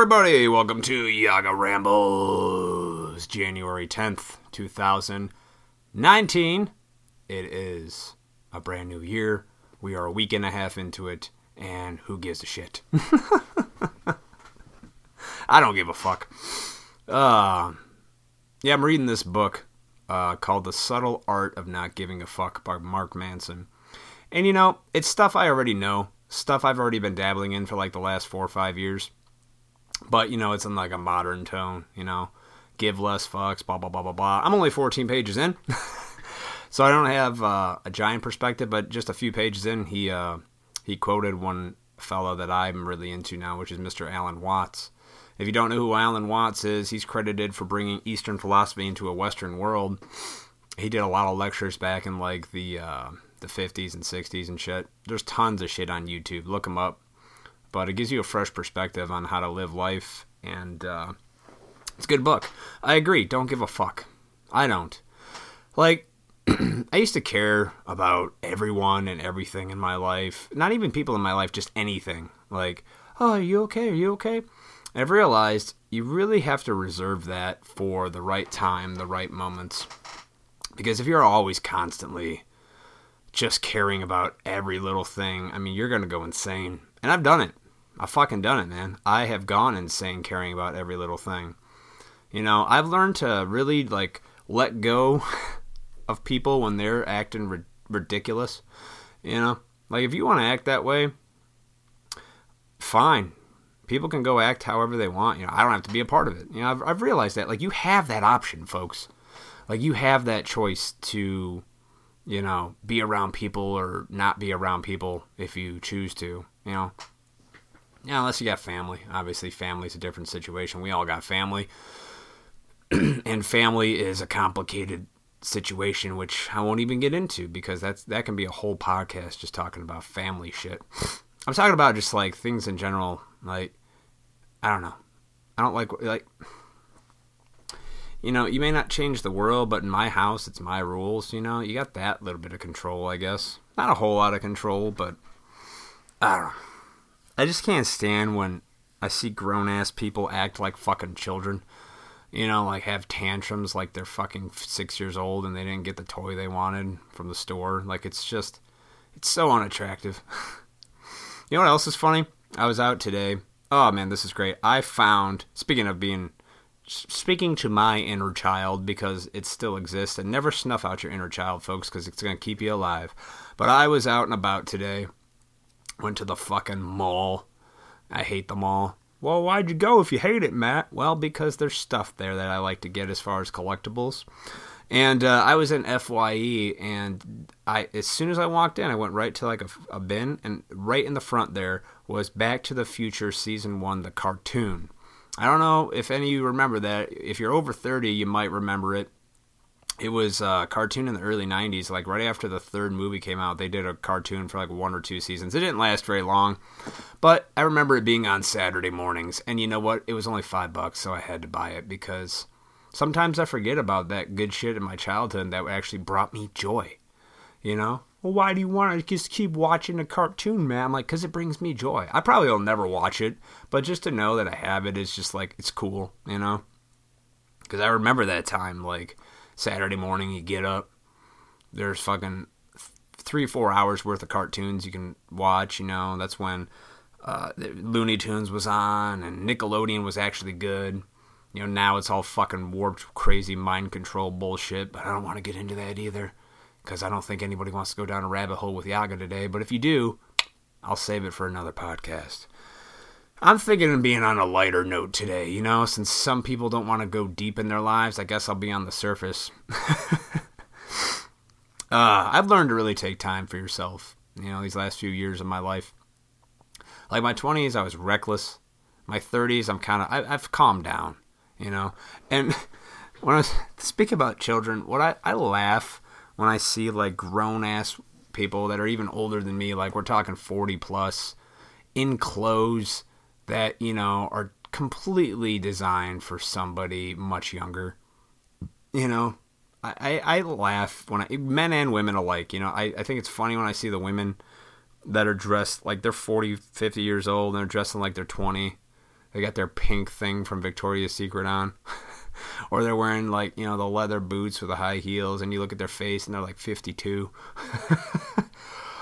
everybody? Welcome to Yaga Rambles, January 10th, 2019. It is a brand new year. We are a week and a half into it, and who gives a shit? I don't give a fuck. Uh, yeah, I'm reading this book uh, called The Subtle Art of Not Giving a Fuck by Mark Manson. And you know, it's stuff I already know, stuff I've already been dabbling in for like the last four or five years. But you know, it's in like a modern tone, you know, give less fucks, blah blah blah blah blah. I'm only 14 pages in, so I don't have uh, a giant perspective, but just a few pages in, he uh, he quoted one fellow that I'm really into now, which is Mr. Alan Watts. If you don't know who Alan Watts is, he's credited for bringing Eastern philosophy into a Western world. He did a lot of lectures back in like the uh, the 50s and 60s and shit. There's tons of shit on YouTube. Look him up. But it gives you a fresh perspective on how to live life, and uh, it's a good book. I agree. Don't give a fuck. I don't. Like, I used to care about everyone and everything in my life. Not even people in my life, just anything. Like, oh, are you okay? Are you okay? I've realized you really have to reserve that for the right time, the right moments. Because if you're always constantly just caring about every little thing, I mean, you're going to go insane. And I've done it. I've fucking done it, man. I have gone insane caring about every little thing. You know, I've learned to really, like, let go of people when they're acting ri- ridiculous. You know, like, if you want to act that way, fine. People can go act however they want. You know, I don't have to be a part of it. You know, I've, I've realized that. Like, you have that option, folks. Like, you have that choice to you know, be around people or not be around people if you choose to, you know. Yeah, unless you got family. Obviously, family's a different situation. We all got family. and family is a complicated situation which I won't even get into because that's that can be a whole podcast just talking about family shit. I'm talking about just like things in general, like I don't know. I don't like like you know, you may not change the world, but in my house, it's my rules. You know, you got that little bit of control, I guess. Not a whole lot of control, but I don't know. I just can't stand when I see grown ass people act like fucking children. You know, like have tantrums like they're fucking six years old and they didn't get the toy they wanted from the store. Like it's just, it's so unattractive. you know what else is funny? I was out today. Oh man, this is great. I found, speaking of being speaking to my inner child because it still exists and never snuff out your inner child folks because it's going to keep you alive but i was out and about today went to the fucking mall. I hate the mall. Well why'd you go if you hate it matt? Well because there's stuff there that i like to get as far as collectibles. And uh, i was in fye and i as soon as i walked in i went right to like a, a bin and right in the front there was back to the future season one the cartoon. I don't know if any of you remember that. If you're over 30, you might remember it. It was a cartoon in the early 90s, like right after the third movie came out. They did a cartoon for like one or two seasons. It didn't last very long, but I remember it being on Saturday mornings. And you know what? It was only five bucks, so I had to buy it because sometimes I forget about that good shit in my childhood that actually brought me joy. You know? well, why do you want to just keep watching a cartoon, man? Like, because it brings me joy. I probably will never watch it, but just to know that I have it is just like, it's cool, you know? Because I remember that time, like, Saturday morning, you get up, there's fucking three, four hours worth of cartoons you can watch, you know? That's when uh, Looney Tunes was on and Nickelodeon was actually good. You know, now it's all fucking warped, crazy mind control bullshit, but I don't want to get into that either because I don't think anybody wants to go down a rabbit hole with Yaga today. But if you do, I'll save it for another podcast. I'm thinking of being on a lighter note today, you know, since some people don't want to go deep in their lives, I guess I'll be on the surface. uh, I've learned to really take time for yourself, you know, these last few years of my life. Like my 20s, I was reckless. My 30s, I'm kind of, I've calmed down, you know. And when I speak about children, what I, I laugh when I see like grown ass people that are even older than me, like we're talking 40 plus, in clothes that, you know, are completely designed for somebody much younger. You know, I, I, I laugh when I, men and women alike, you know, I, I think it's funny when I see the women that are dressed like they're 40, 50 years old and they're dressing like they're 20. They got their pink thing from Victoria's Secret on. or they're wearing like, you know, the leather boots with the high heels and you look at their face and they're like 52.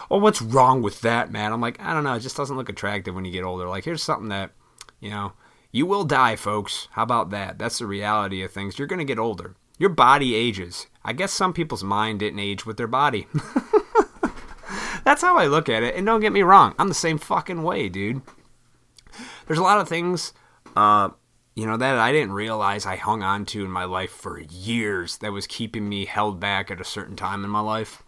well, what's wrong with that, man? I'm like, I don't know. It just doesn't look attractive when you get older. Like, here's something that, you know, you will die, folks. How about that? That's the reality of things. You're going to get older. Your body ages. I guess some people's mind didn't age with their body. That's how I look at it. And don't get me wrong, I'm the same fucking way, dude. There's a lot of things, uh, you know, that I didn't realize I hung on to in my life for years that was keeping me held back at a certain time in my life.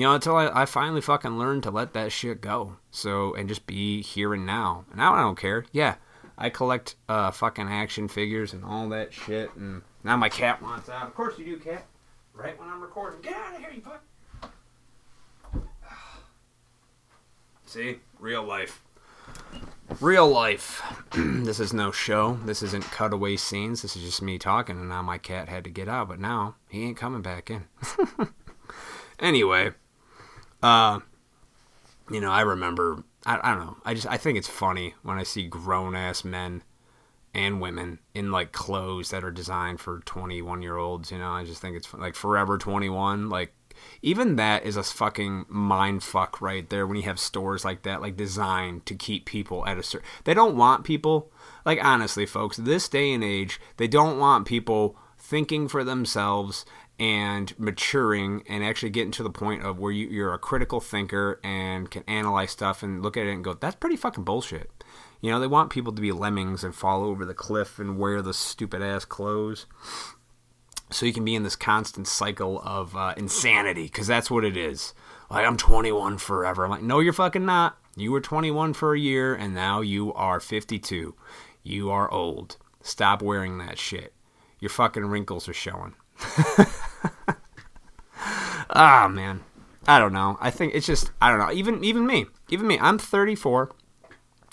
You know, until I, I finally fucking learned to let that shit go. So, and just be here and now. And now I don't care. Yeah, I collect uh, fucking action figures and all that shit. And now my cat wants out. Of course you do, cat. Right when I'm recording. Get out of here, you fuck. See? Real life. Real life. this is no show. This isn't cutaway scenes. This is just me talking, and now my cat had to get out, but now he ain't coming back in. anyway, uh, you know, I remember. I, I don't know. I just I think it's funny when I see grown ass men and women in like clothes that are designed for 21 year olds. You know, I just think it's like Forever 21. Like even that is a fucking mind fuck right there when you have stores like that like designed to keep people at a certain they don't want people like honestly folks this day and age they don't want people thinking for themselves and maturing and actually getting to the point of where you, are a critical thinker and can analyze stuff and look at it and go that's pretty fucking bullshit you know they want people to be lemmings and fall over the cliff and wear the stupid ass clothes so you can be in this constant cycle of uh, insanity because that's what it is. Like I'm 21 forever. I'm like, no, you're fucking not. You were 21 for a year, and now you are 52. You are old. Stop wearing that shit. Your fucking wrinkles are showing. ah, man. I don't know. I think it's just I don't know. Even even me, even me. I'm 34.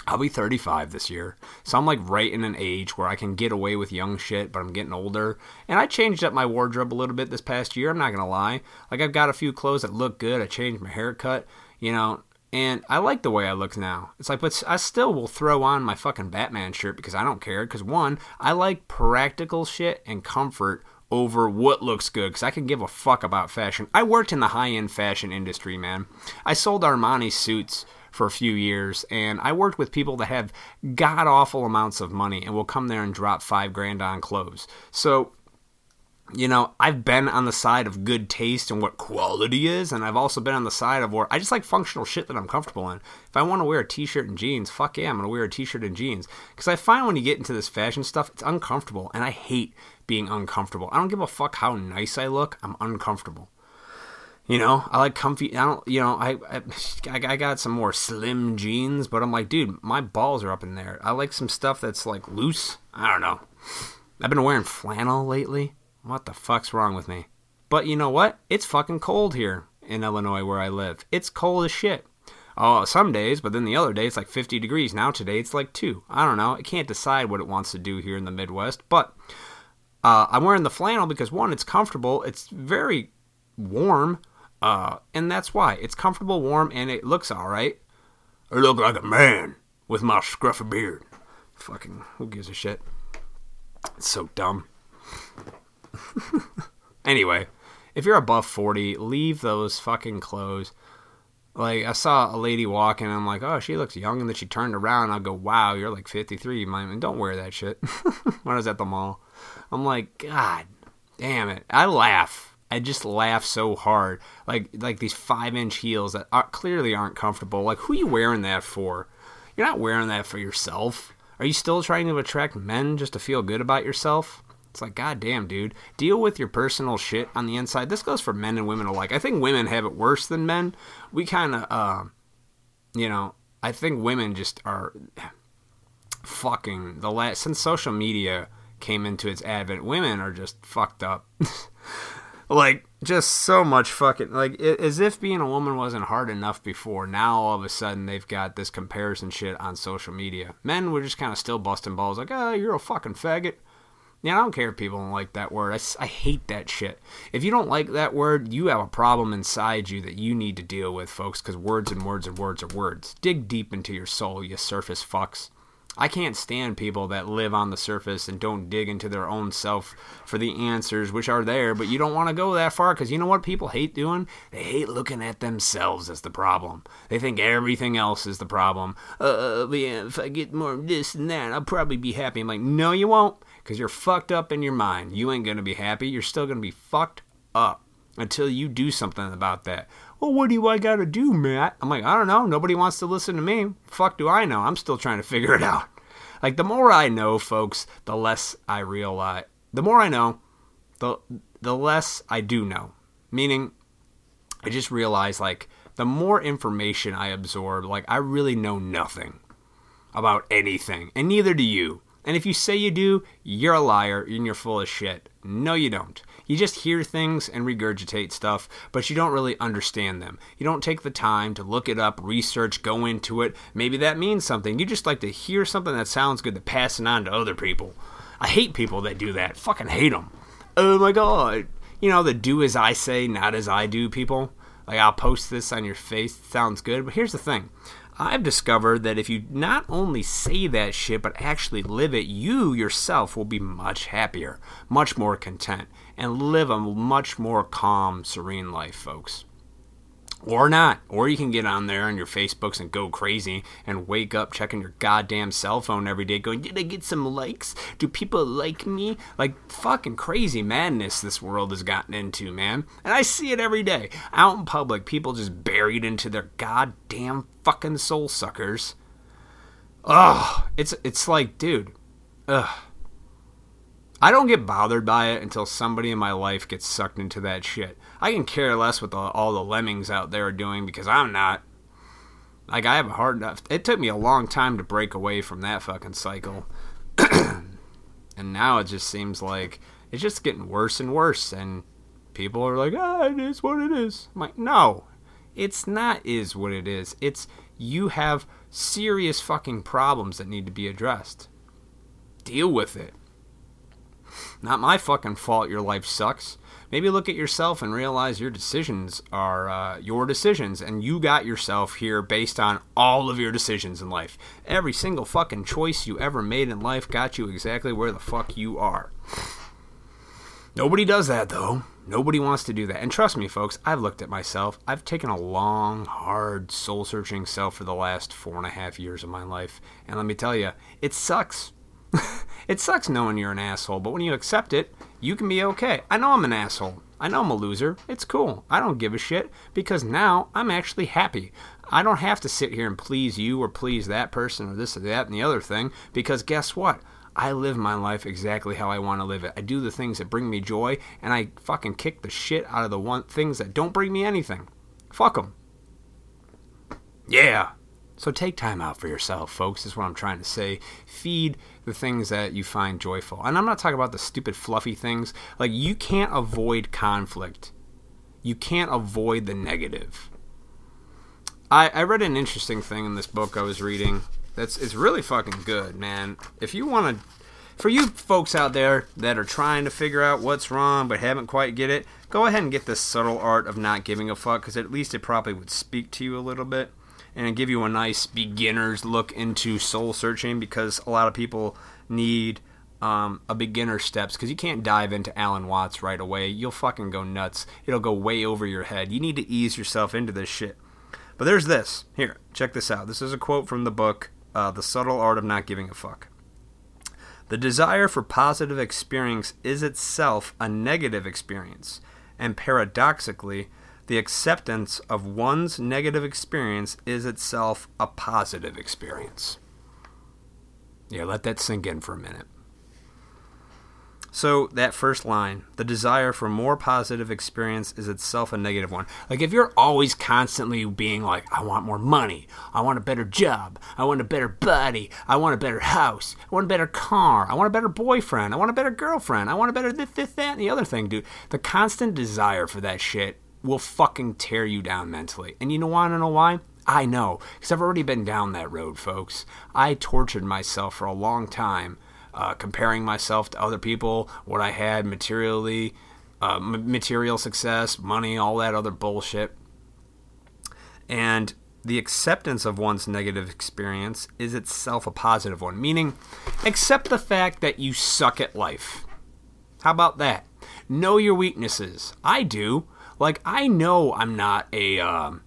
I'll be 35 this year. So I'm like right in an age where I can get away with young shit, but I'm getting older. And I changed up my wardrobe a little bit this past year, I'm not going to lie. Like I've got a few clothes that look good. I changed my haircut, you know, and I like the way I look now. It's like, but I still will throw on my fucking Batman shirt because I don't care. Because one, I like practical shit and comfort over what looks good because I can give a fuck about fashion. I worked in the high end fashion industry, man. I sold Armani suits for a few years, and I worked with people that have god awful amounts of money and will come there and drop five grand on clothes. So you know, I've been on the side of good taste and what quality is, and I've also been on the side of where I just like functional shit that I'm comfortable in. If I want to wear a t-shirt and jeans, fuck yeah, I'm gonna wear a t-shirt and jeans. Because I find when you get into this fashion stuff, it's uncomfortable, and I hate being uncomfortable. I don't give a fuck how nice I look. I'm uncomfortable. You know, I like comfy. I don't. You know, I, I I got some more slim jeans, but I'm like, dude, my balls are up in there. I like some stuff that's like loose. I don't know. I've been wearing flannel lately. What the fuck's wrong with me? But you know what? It's fucking cold here in Illinois where I live. It's cold as shit. Oh, some days, but then the other day it's like 50 degrees. Now today it's like 2. I don't know. It can't decide what it wants to do here in the Midwest, but uh, I'm wearing the flannel because one, it's comfortable. It's very warm. Uh, and that's why it's comfortable, warm, and it looks all right. I look like a man with my scruffy beard. Fucking, who gives a shit? It's so dumb. anyway, if you're above 40, leave those fucking clothes. Like, I saw a lady walking, I'm like, oh, she looks young. And then she turned around, I'll go, wow, you're like 53. You might, don't wear that shit. when I was at the mall, I'm like, God damn it. I laugh I just laugh so hard. Like like these five inch heels that are, clearly aren't comfortable. Like who are you wearing that for? You're not wearing that for yourself. Are you still trying to attract men just to feel good about yourself? It's like, God damn, dude. Deal with your personal shit on the inside. This goes for men and women alike. I think women have it worse than men. We kind of, uh, you know, I think women just are fucking the last since social media came into its advent. Women are just fucked up. like just so much fucking like it, as if being a woman wasn't hard enough before now all of a sudden they've got this comparison shit on social media men were just kind of still busting balls like oh you're a fucking faggot Yeah, I don't care if people don't like that word. I, I hate that shit. If you don't like that word, you have a problem inside you that you need to deal with, folks, because words and words and words are words. Dig deep into your soul, you surface fucks. I can't stand people that live on the surface and don't dig into their own self for the answers, which are there, but you don't want to go that far because you know what people hate doing? They hate looking at themselves as the problem. They think everything else is the problem. Uh, yeah, if I get more of this and that, I'll probably be happy. I'm like, no, you won't because you're fucked up in your mind. You ain't going to be happy. You're still going to be fucked up until you do something about that well, what do I got to do, Matt? I'm like, I don't know. Nobody wants to listen to me. Fuck do I know? I'm still trying to figure it out. Like, the more I know, folks, the less I realize. The more I know, the, the less I do know. Meaning, I just realize, like, the more information I absorb, like, I really know nothing about anything. And neither do you. And if you say you do, you're a liar and you're full of shit. No, you don't. You just hear things and regurgitate stuff, but you don't really understand them. You don't take the time to look it up, research, go into it. Maybe that means something. You just like to hear something that sounds good to pass it on to other people. I hate people that do that. Fucking hate them. Oh my god. You know, the do as I say, not as I do people. Like, I'll post this on your face. Sounds good. But here's the thing I've discovered that if you not only say that shit, but actually live it, you yourself will be much happier, much more content and live a much more calm, serene life, folks. Or not. Or you can get on there on your Facebooks and go crazy and wake up checking your goddamn cell phone every day going, Did I get some likes? Do people like me? Like fucking crazy madness this world has gotten into, man. And I see it every day. Out in public, people just buried into their goddamn fucking soul suckers. Ugh. It's it's like, dude. Ugh. I don't get bothered by it until somebody in my life gets sucked into that shit. I can care less what the, all the lemmings out there are doing because I'm not. Like, I have a hard enough. It took me a long time to break away from that fucking cycle. and now it just seems like it's just getting worse and worse. And people are like, ah, it is what it is. I'm like, no, it's not is what it is. It's you have serious fucking problems that need to be addressed. Deal with it. Not my fucking fault your life sucks. Maybe look at yourself and realize your decisions are uh, your decisions, and you got yourself here based on all of your decisions in life. Every single fucking choice you ever made in life got you exactly where the fuck you are. Nobody does that, though. Nobody wants to do that. And trust me, folks, I've looked at myself. I've taken a long, hard, soul searching self for the last four and a half years of my life. And let me tell you, it sucks. it sucks knowing you're an asshole, but when you accept it, you can be okay. I know I'm an asshole. I know I'm a loser. It's cool. I don't give a shit because now I'm actually happy. I don't have to sit here and please you or please that person or this or that and the other thing because guess what? I live my life exactly how I want to live it. I do the things that bring me joy and I fucking kick the shit out of the one things that don't bring me anything. Fuck them. Yeah. So take time out for yourself, folks, is what I'm trying to say. Feed the things that you find joyful. And I'm not talking about the stupid, fluffy things. Like, you can't avoid conflict, you can't avoid the negative. I, I read an interesting thing in this book I was reading that's it's really fucking good, man. If you want to for you folks out there that are trying to figure out what's wrong but haven't quite get it, go ahead and get this subtle art of not giving a fuck because at least it probably would speak to you a little bit and give you a nice beginner's look into soul searching because a lot of people need um, a beginner steps because you can't dive into Alan Watts right away. You'll fucking go nuts. It'll go way over your head. You need to ease yourself into this shit. But there's this. Here, check this out. This is a quote from the book, uh, The Subtle Art of Not Giving a Fuck. The desire for positive experience is itself a negative experience, and paradoxically, the acceptance of one's negative experience is itself a positive experience. Yeah, let that sink in for a minute. So, that first line, the desire for more positive experience is itself a negative one. Like, if you're always constantly being like, I want more money, I want a better job, I want a better body, I want a better house, I want a better car, I want a better boyfriend, I want a better girlfriend, I want a better this, this, that, and the other thing, dude. The constant desire for that shit will fucking tear you down mentally. And you know want to know why? I know, because I've already been down that road, folks. I tortured myself for a long time uh, comparing myself to other people, what I had materially, uh, material success, money, all that other bullshit. And the acceptance of one's negative experience is itself a positive one, meaning accept the fact that you suck at life. How about that? Know your weaknesses. I do. Like I know I'm not a um,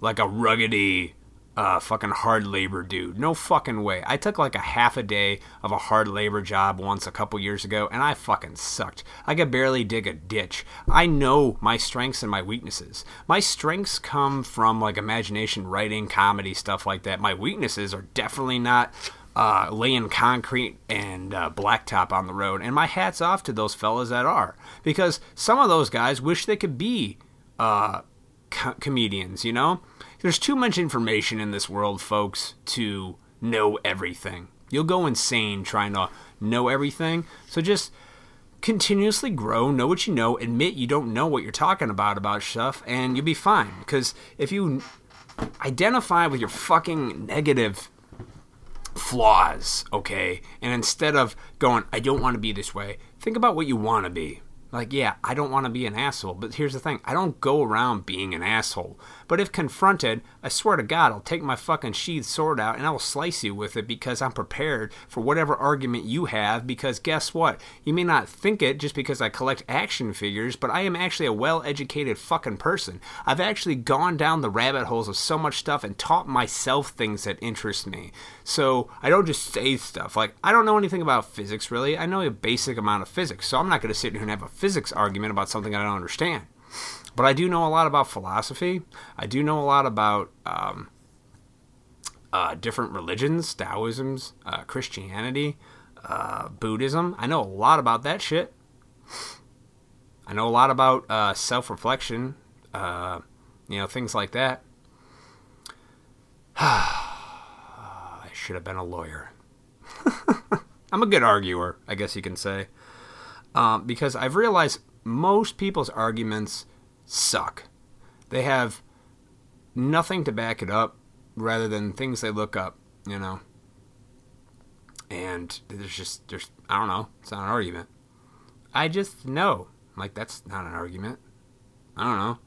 like a ruggedy uh, fucking hard labor dude. No fucking way. I took like a half a day of a hard labor job once a couple years ago, and I fucking sucked. I could barely dig a ditch. I know my strengths and my weaknesses. My strengths come from like imagination, writing, comedy, stuff like that. My weaknesses are definitely not uh, laying concrete and uh, blacktop on the road. And my hat's off to those fellas that are, because some of those guys wish they could be uh, co- comedians. You know, there's too much information in this world, folks, to know everything. You'll go insane trying to know everything. So just continuously grow, know what you know, admit you don't know what you're talking about about stuff, and you'll be fine. Because if you identify with your fucking negative flaws, okay, and instead of going, I don't want to be this way, think about what you want to be. Like, yeah, I don't want to be an asshole, but here's the thing I don't go around being an asshole. But if confronted, I swear to God, I'll take my fucking sheathed sword out and I will slice you with it because I'm prepared for whatever argument you have. Because guess what? You may not think it just because I collect action figures, but I am actually a well educated fucking person. I've actually gone down the rabbit holes of so much stuff and taught myself things that interest me. So I don't just say stuff. Like, I don't know anything about physics really. I know a basic amount of physics. So I'm not going to sit here and have a physics argument about something I don't understand. But I do know a lot about philosophy. I do know a lot about um, uh, different religions, Taoisms, uh, Christianity, uh, Buddhism. I know a lot about that shit. I know a lot about uh, self reflection, uh, you know, things like that. I should have been a lawyer. I'm a good arguer, I guess you can say. Um, because I've realized most people's arguments suck. They have nothing to back it up rather than things they look up, you know. And there's just there's I don't know, it's not an argument. I just know. Like that's not an argument. I don't know.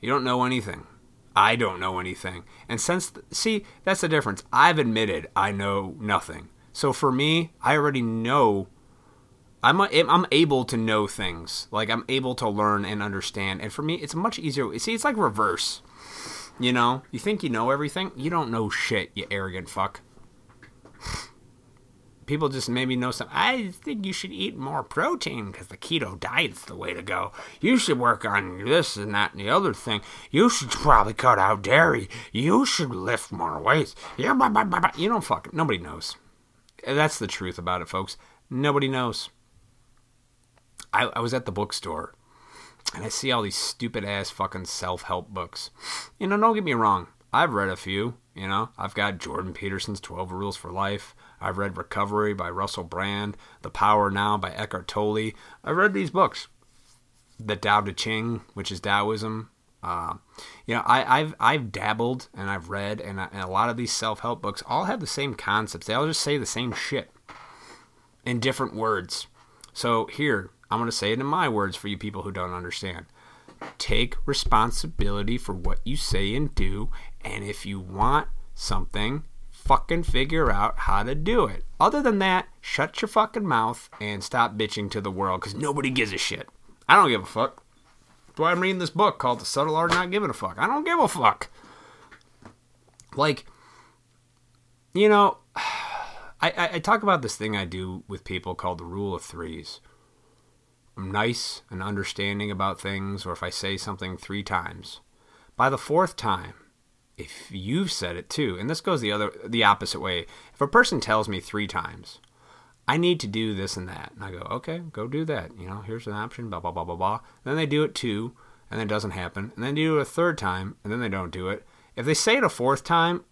You don't know anything. I don't know anything. And since see, that's the difference. I've admitted I know nothing. So for me, I already know I'm a, I'm able to know things. Like I'm able to learn and understand. And for me, it's much easier. See, it's like reverse. You know, you think you know everything, you don't know shit. You arrogant fuck. People just maybe know something. I think you should eat more protein because the keto diet's the way to go. You should work on this and that and the other thing. You should probably cut out dairy. You should lift more weights. Yeah, you don't fuck. Nobody knows. That's the truth about it, folks. Nobody knows. I, I was at the bookstore and I see all these stupid ass fucking self help books. You know, don't get me wrong. I've read a few. You know, I've got Jordan Peterson's 12 Rules for Life. I've read Recovery by Russell Brand, The Power Now by Eckhart Tolle. I've read these books. The Tao Te Ching, which is Taoism. Uh, you know, I, have I've dabbled and I've read, and, I, and a lot of these self help books all have the same concepts. They all just say the same shit in different words. So here, I'm going to say it in my words for you people who don't understand. Take responsibility for what you say and do, and if you want something, fucking figure out how to do it. Other than that, shut your fucking mouth and stop bitching to the world because nobody gives a shit. I don't give a fuck. That's why I'm reading this book called The Subtle Art of Not Giving a Fuck. I don't give a fuck. Like, you know, I, I, I talk about this thing I do with people called the Rule of Threes I'm nice and understanding about things, or if I say something three times, by the fourth time, if you've said it too, and this goes the other the opposite way. If a person tells me three times, I need to do this and that, and I go, okay, go do that. You know, here's an option, blah blah blah blah blah. then they do it two, and it doesn't happen, and then they do it a third time, and then they don't do it. If they say it a fourth time,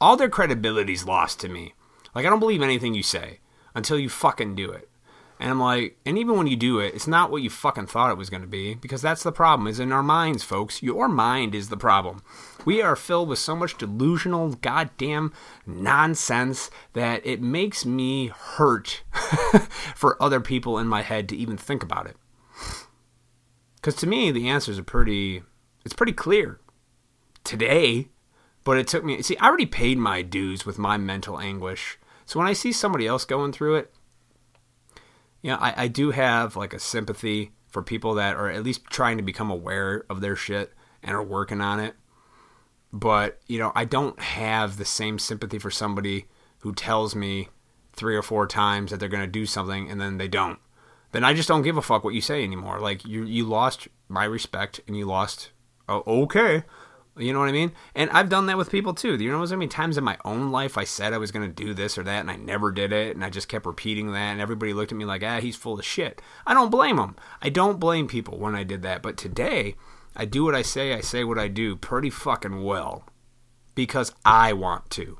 all their credibility's lost to me. Like I don't believe anything you say until you fucking do it. And I'm like, and even when you do it, it's not what you fucking thought it was going to be because that's the problem is in our minds, folks. Your mind is the problem. We are filled with so much delusional goddamn nonsense that it makes me hurt for other people in my head to even think about it. Cuz to me the answers are pretty it's pretty clear. Today, but it took me see I already paid my dues with my mental anguish. So when I see somebody else going through it, you know, I, I do have like a sympathy for people that are at least trying to become aware of their shit and are working on it. But, you know, I don't have the same sympathy for somebody who tells me three or four times that they're going to do something and then they don't. Then I just don't give a fuck what you say anymore. Like you you lost my respect and you lost oh, okay. You know what I mean? And I've done that with people too. You know how many times in my own life I said I was going to do this or that and I never did it and I just kept repeating that and everybody looked at me like, ah, he's full of shit. I don't blame them. I don't blame people when I did that. But today, I do what I say, I say what I do pretty fucking well because I want to.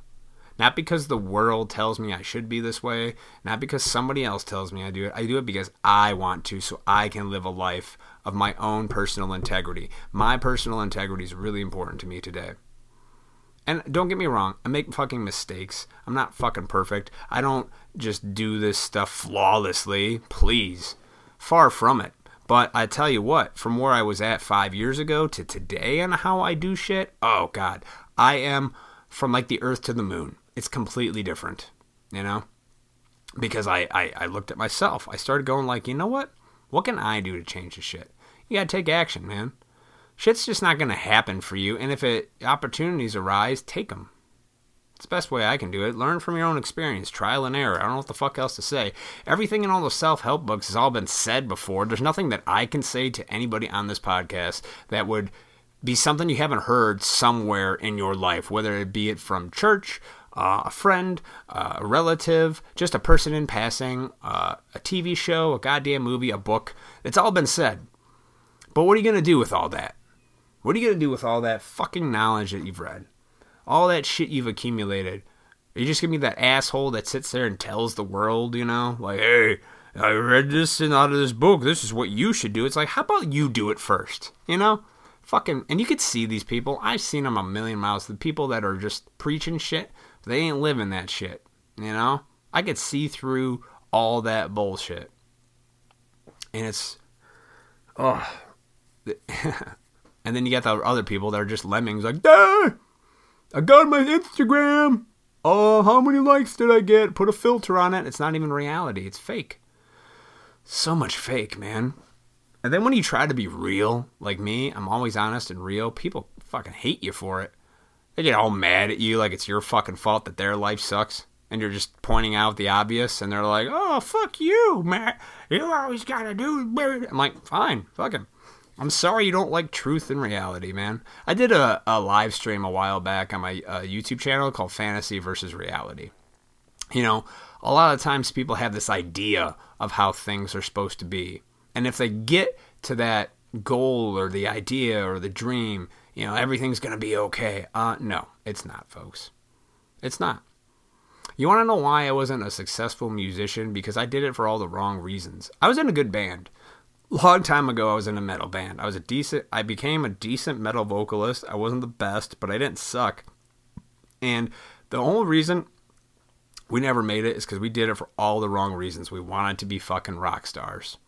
Not because the world tells me I should be this way, not because somebody else tells me I do it. I do it because I want to so I can live a life of my own personal integrity. My personal integrity is really important to me today. And don't get me wrong, I make fucking mistakes. I'm not fucking perfect. I don't just do this stuff flawlessly, please. Far from it. But I tell you what, from where I was at five years ago to today and how I do shit, oh God, I am from like the earth to the moon. It's completely different, you know? Because I, I, I looked at myself. I started going like, you know what? What can I do to change this shit? You gotta take action, man. Shit's just not gonna happen for you, and if it opportunities arise, take them. It's the best way I can do it. Learn from your own experience, trial and error. I don't know what the fuck else to say. Everything in all the self help books has all been said before. There's nothing that I can say to anybody on this podcast that would be something you haven't heard somewhere in your life, whether it be it from church uh, a friend, uh, a relative, just a person in passing, uh, a TV show, a goddamn movie, a book. It's all been said. But what are you going to do with all that? What are you going to do with all that fucking knowledge that you've read? All that shit you've accumulated? Are you just going to be that asshole that sits there and tells the world, you know, like, hey, I read this and out of this book. This is what you should do. It's like, how about you do it first? You know? Fucking, and you could see these people. I've seen them a million miles. The people that are just preaching shit they ain't living that shit. You know? I could see through all that bullshit. And it's oh and then you got the other people that are just lemmings like, ah, I got my Instagram. Oh, how many likes did I get? Put a filter on it. It's not even reality. It's fake. So much fake, man. And then when you try to be real, like me, I'm always honest and real, people fucking hate you for it. They get all mad at you like it's your fucking fault that their life sucks. And you're just pointing out the obvious, and they're like, oh, fuck you, Matt. You always gotta do. I'm like, fine, fucking. I'm sorry you don't like truth and reality, man. I did a, a live stream a while back on my uh, YouTube channel called Fantasy versus Reality. You know, a lot of times people have this idea of how things are supposed to be. And if they get to that goal or the idea or the dream, you know, everything's going to be okay. Uh, no, it's not, folks. It's not. You want to know why I wasn't a successful musician? Because I did it for all the wrong reasons. I was in a good band. Long time ago, I was in a metal band. I was a decent. I became a decent metal vocalist. I wasn't the best, but I didn't suck. And the only reason we never made it is because we did it for all the wrong reasons. We wanted to be fucking rock stars.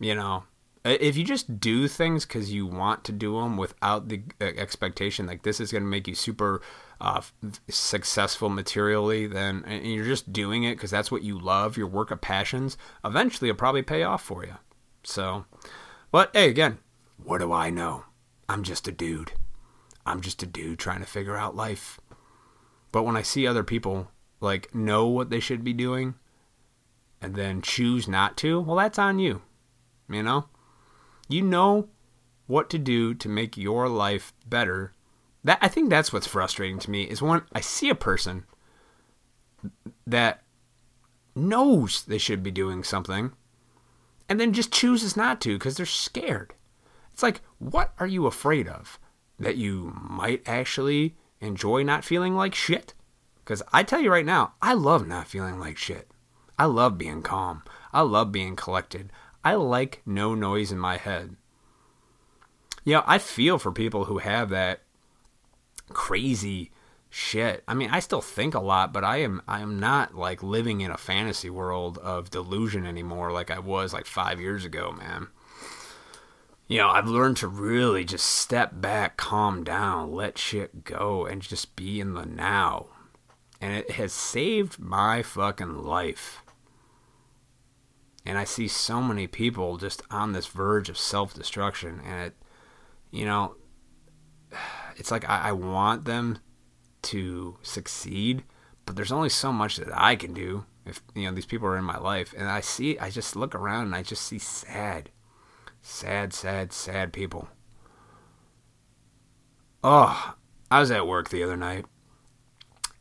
You know, if you just do things because you want to do them without the uh, expectation like this is going to make you super uh, successful materially then and you're just doing it because that's what you love your work of passions eventually it'll probably pay off for you so but hey again what do i know? I'm just a dude. I'm just a dude trying to figure out life. But when i see other people like know what they should be doing and then choose not to well that's on you you know you know what to do to make your life better. That I think that's what's frustrating to me is when I see a person that knows they should be doing something and then just chooses not to because they're scared. It's like, what are you afraid of? That you might actually enjoy not feeling like shit? Because I tell you right now, I love not feeling like shit. I love being calm. I love being collected. I like no noise in my head. You know, I feel for people who have that crazy shit. I mean, I still think a lot, but I am I am not like living in a fantasy world of delusion anymore like I was like 5 years ago, man. You know, I've learned to really just step back, calm down, let shit go and just be in the now. And it has saved my fucking life. And I see so many people just on this verge of self-destruction and it you know, it's like I, I want them to succeed, but there's only so much that I can do if you know these people are in my life and I see I just look around and I just see sad sad sad sad people. Oh, I was at work the other night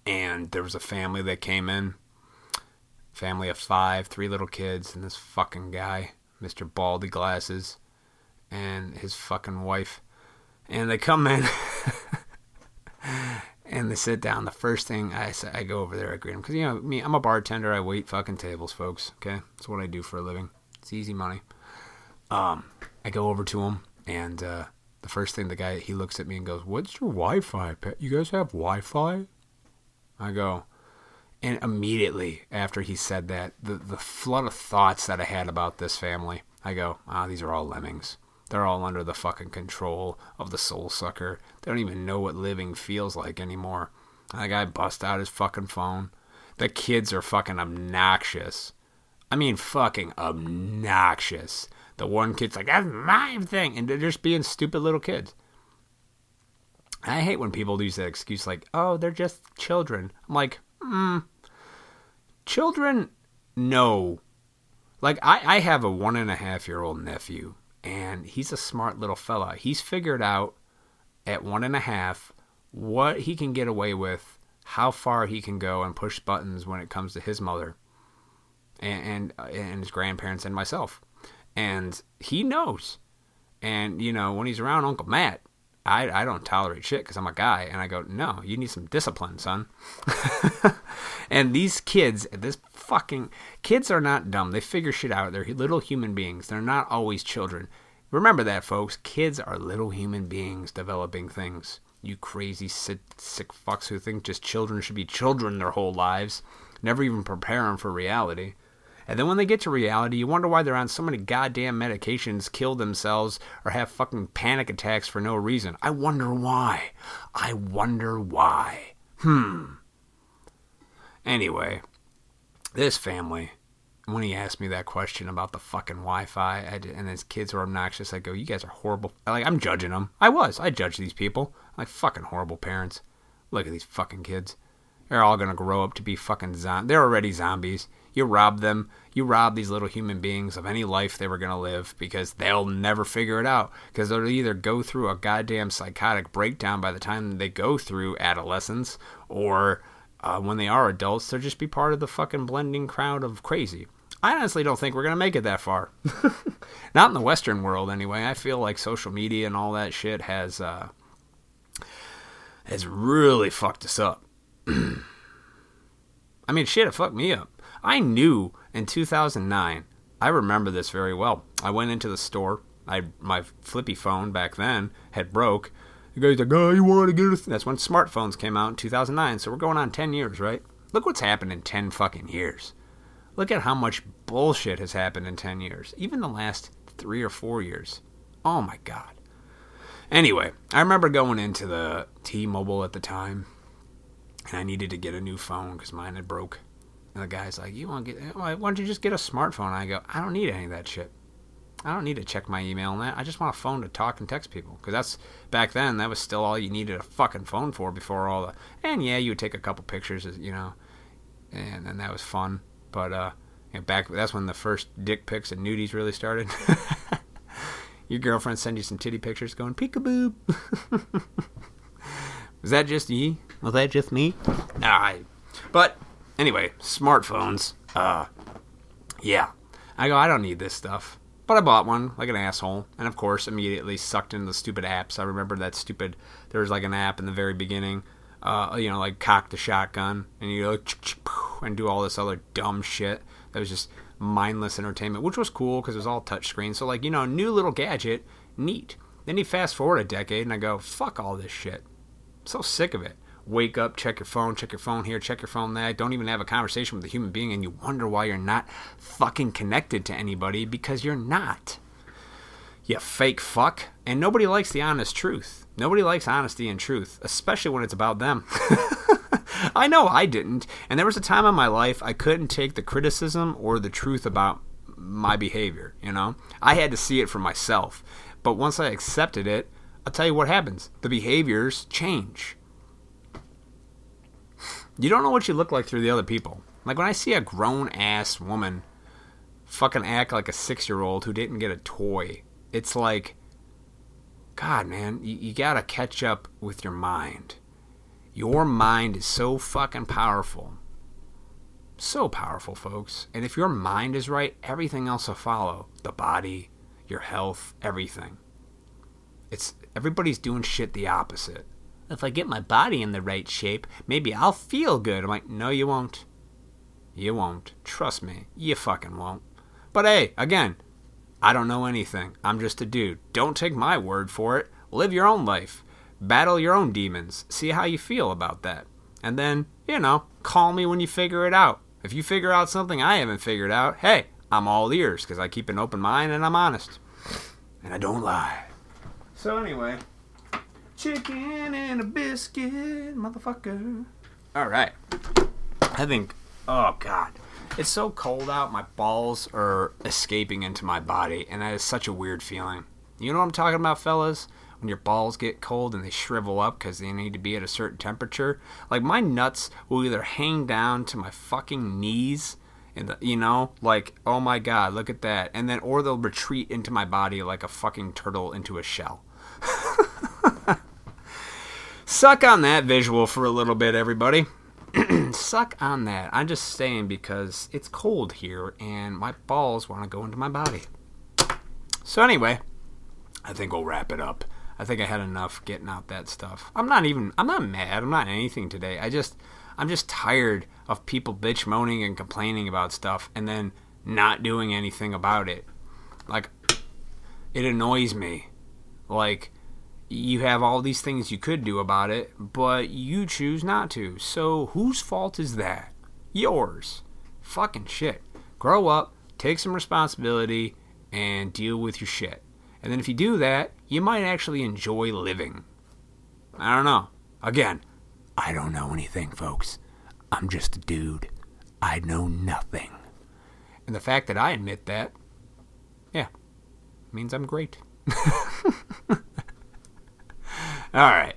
and there was a family that came in. Family of 5, three little kids and this fucking guy, Mr. Baldy Glasses and his fucking wife. And they come in and they sit down. The first thing I say, I go over there, I greet them because you know me, I'm a bartender. I wait fucking tables, folks. Okay, that's what I do for a living. It's easy money. Um, I go over to him, and uh, the first thing the guy he looks at me and goes, "What's your Wi-Fi? Pet? You guys have Wi-Fi?" I go, and immediately after he said that, the the flood of thoughts that I had about this family, I go, "Ah, these are all lemmings." They're all under the fucking control of the soul sucker. They don't even know what living feels like anymore. That guy bust out his fucking phone. The kids are fucking obnoxious. I mean, fucking obnoxious. The one kid's like, that's my thing. And they're just being stupid little kids. I hate when people use that excuse like, oh, they're just children. I'm like, hmm. Children, no. Like, I, I have a one and a half year old nephew and he's a smart little fella. He's figured out at one and a half what he can get away with, how far he can go, and push buttons when it comes to his mother and and, and his grandparents and myself. And he knows. And you know when he's around Uncle Matt, I, I don't tolerate shit because I'm a guy, and I go, no, you need some discipline, son. and these kids, this fucking kids are not dumb. They figure shit out. They're little human beings. They're not always children. Remember that, folks. Kids are little human beings developing things. You crazy sick, sick fucks who think just children should be children their whole lives, never even prepare them for reality. And then when they get to reality, you wonder why they're on so many goddamn medications, kill themselves, or have fucking panic attacks for no reason. I wonder why. I wonder why. Hmm. Anyway, this family, when he asked me that question about the fucking Wi-Fi and his kids were obnoxious, I go, "You guys are horrible." Like I'm judging them. I was. I judge these people. Like fucking horrible parents. Look at these fucking kids. They're all gonna grow up to be fucking zombies. They're already zombies. You rob them. You rob these little human beings of any life they were going to live because they'll never figure it out. Because they'll either go through a goddamn psychotic breakdown by the time they go through adolescence, or uh, when they are adults, they'll just be part of the fucking blending crowd of crazy. I honestly don't think we're going to make it that far. Not in the Western world, anyway. I feel like social media and all that shit has, uh, has really fucked us up. I mean, shit, it fucked me up. I knew in 2009. I remember this very well. I went into the store. I my flippy phone back then had broke. The guy's like, "Oh, you want to get a?" That's when smartphones came out in 2009. So we're going on 10 years, right? Look what's happened in 10 fucking years. Look at how much bullshit has happened in 10 years. Even the last three or four years. Oh my god. Anyway, I remember going into the T-Mobile at the time, and I needed to get a new phone because mine had broke. And the guy's like, "You want to get? Why don't you just get a smartphone?" I go, "I don't need any of that shit. I don't need to check my email and that. I just want a phone to talk and text people. Because that's back then. That was still all you needed a fucking phone for before all the. And yeah, you would take a couple pictures, you know, and and that was fun. But uh, you know, back that's when the first dick pics and nudies really started. Your girlfriend send you some titty pictures, going peekaboo. was that just me? Was that just me? Nah, but Anyway, smartphones. Uh, yeah. I go, I don't need this stuff. But I bought one like an asshole, and of course, immediately sucked into the stupid apps. I remember that stupid. There was like an app in the very beginning, uh, you know, like cock the shotgun, and you go and do all this other dumb shit. That was just mindless entertainment, which was cool because it was all touchscreen. So like you know, new little gadget, neat. Then you fast forward a decade, and I go, fuck all this shit. So sick of it. Wake up, check your phone, check your phone here, check your phone there. Don't even have a conversation with a human being, and you wonder why you're not fucking connected to anybody because you're not. You fake fuck. And nobody likes the honest truth. Nobody likes honesty and truth, especially when it's about them. I know I didn't. And there was a time in my life I couldn't take the criticism or the truth about my behavior, you know? I had to see it for myself. But once I accepted it, I'll tell you what happens. The behaviors change. You don't know what you look like through the other people. Like when I see a grown ass woman fucking act like a six year old who didn't get a toy, it's like, God, man, you, you gotta catch up with your mind. Your mind is so fucking powerful. So powerful, folks. And if your mind is right, everything else will follow. The body, your health, everything. It's everybody's doing shit the opposite. If I get my body in the right shape, maybe I'll feel good. I'm like, no, you won't. You won't. Trust me, you fucking won't. But hey, again, I don't know anything. I'm just a dude. Don't take my word for it. Live your own life. Battle your own demons. See how you feel about that. And then, you know, call me when you figure it out. If you figure out something I haven't figured out, hey, I'm all ears because I keep an open mind and I'm honest. And I don't lie. So, anyway, chicken and a biscuit, motherfucker. All right. I think, oh, God. It's so cold out, my balls are escaping into my body, and that is such a weird feeling. You know what I'm talking about, fellas? when your balls get cold and they shrivel up because they need to be at a certain temperature. Like my nuts will either hang down to my fucking knees and you know, like oh my god, look at that, and then or they'll retreat into my body like a fucking turtle into a shell. Suck on that visual for a little bit, everybody. Suck on that. I'm just saying because it's cold here and my balls want to go into my body. So, anyway, I think we'll wrap it up. I think I had enough getting out that stuff. I'm not even I'm not mad. I'm not anything today. I just I'm just tired of people bitch moaning and complaining about stuff and then not doing anything about it. Like it annoys me. Like you have all these things you could do about it, but you choose not to. So whose fault is that? Yours. Fucking shit. Grow up, take some responsibility, and deal with your shit. And then if you do that, you might actually enjoy living. I don't know. Again, I don't know anything, folks. I'm just a dude. I know nothing. And the fact that I admit that, yeah, means I'm great. All right.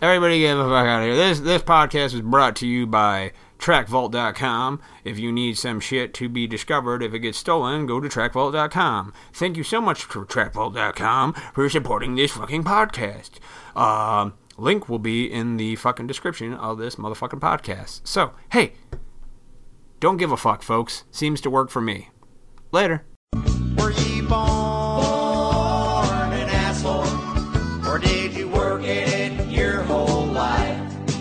Everybody get the fuck out of here. This this podcast is brought to you by TrackVault.com. If you need some shit to be discovered, if it gets stolen, go to TrackVault.com. Thank you so much to TrackVault.com for supporting this fucking podcast. Uh, link will be in the fucking description of this motherfucking podcast. So, hey, don't give a fuck, folks. Seems to work for me. Later.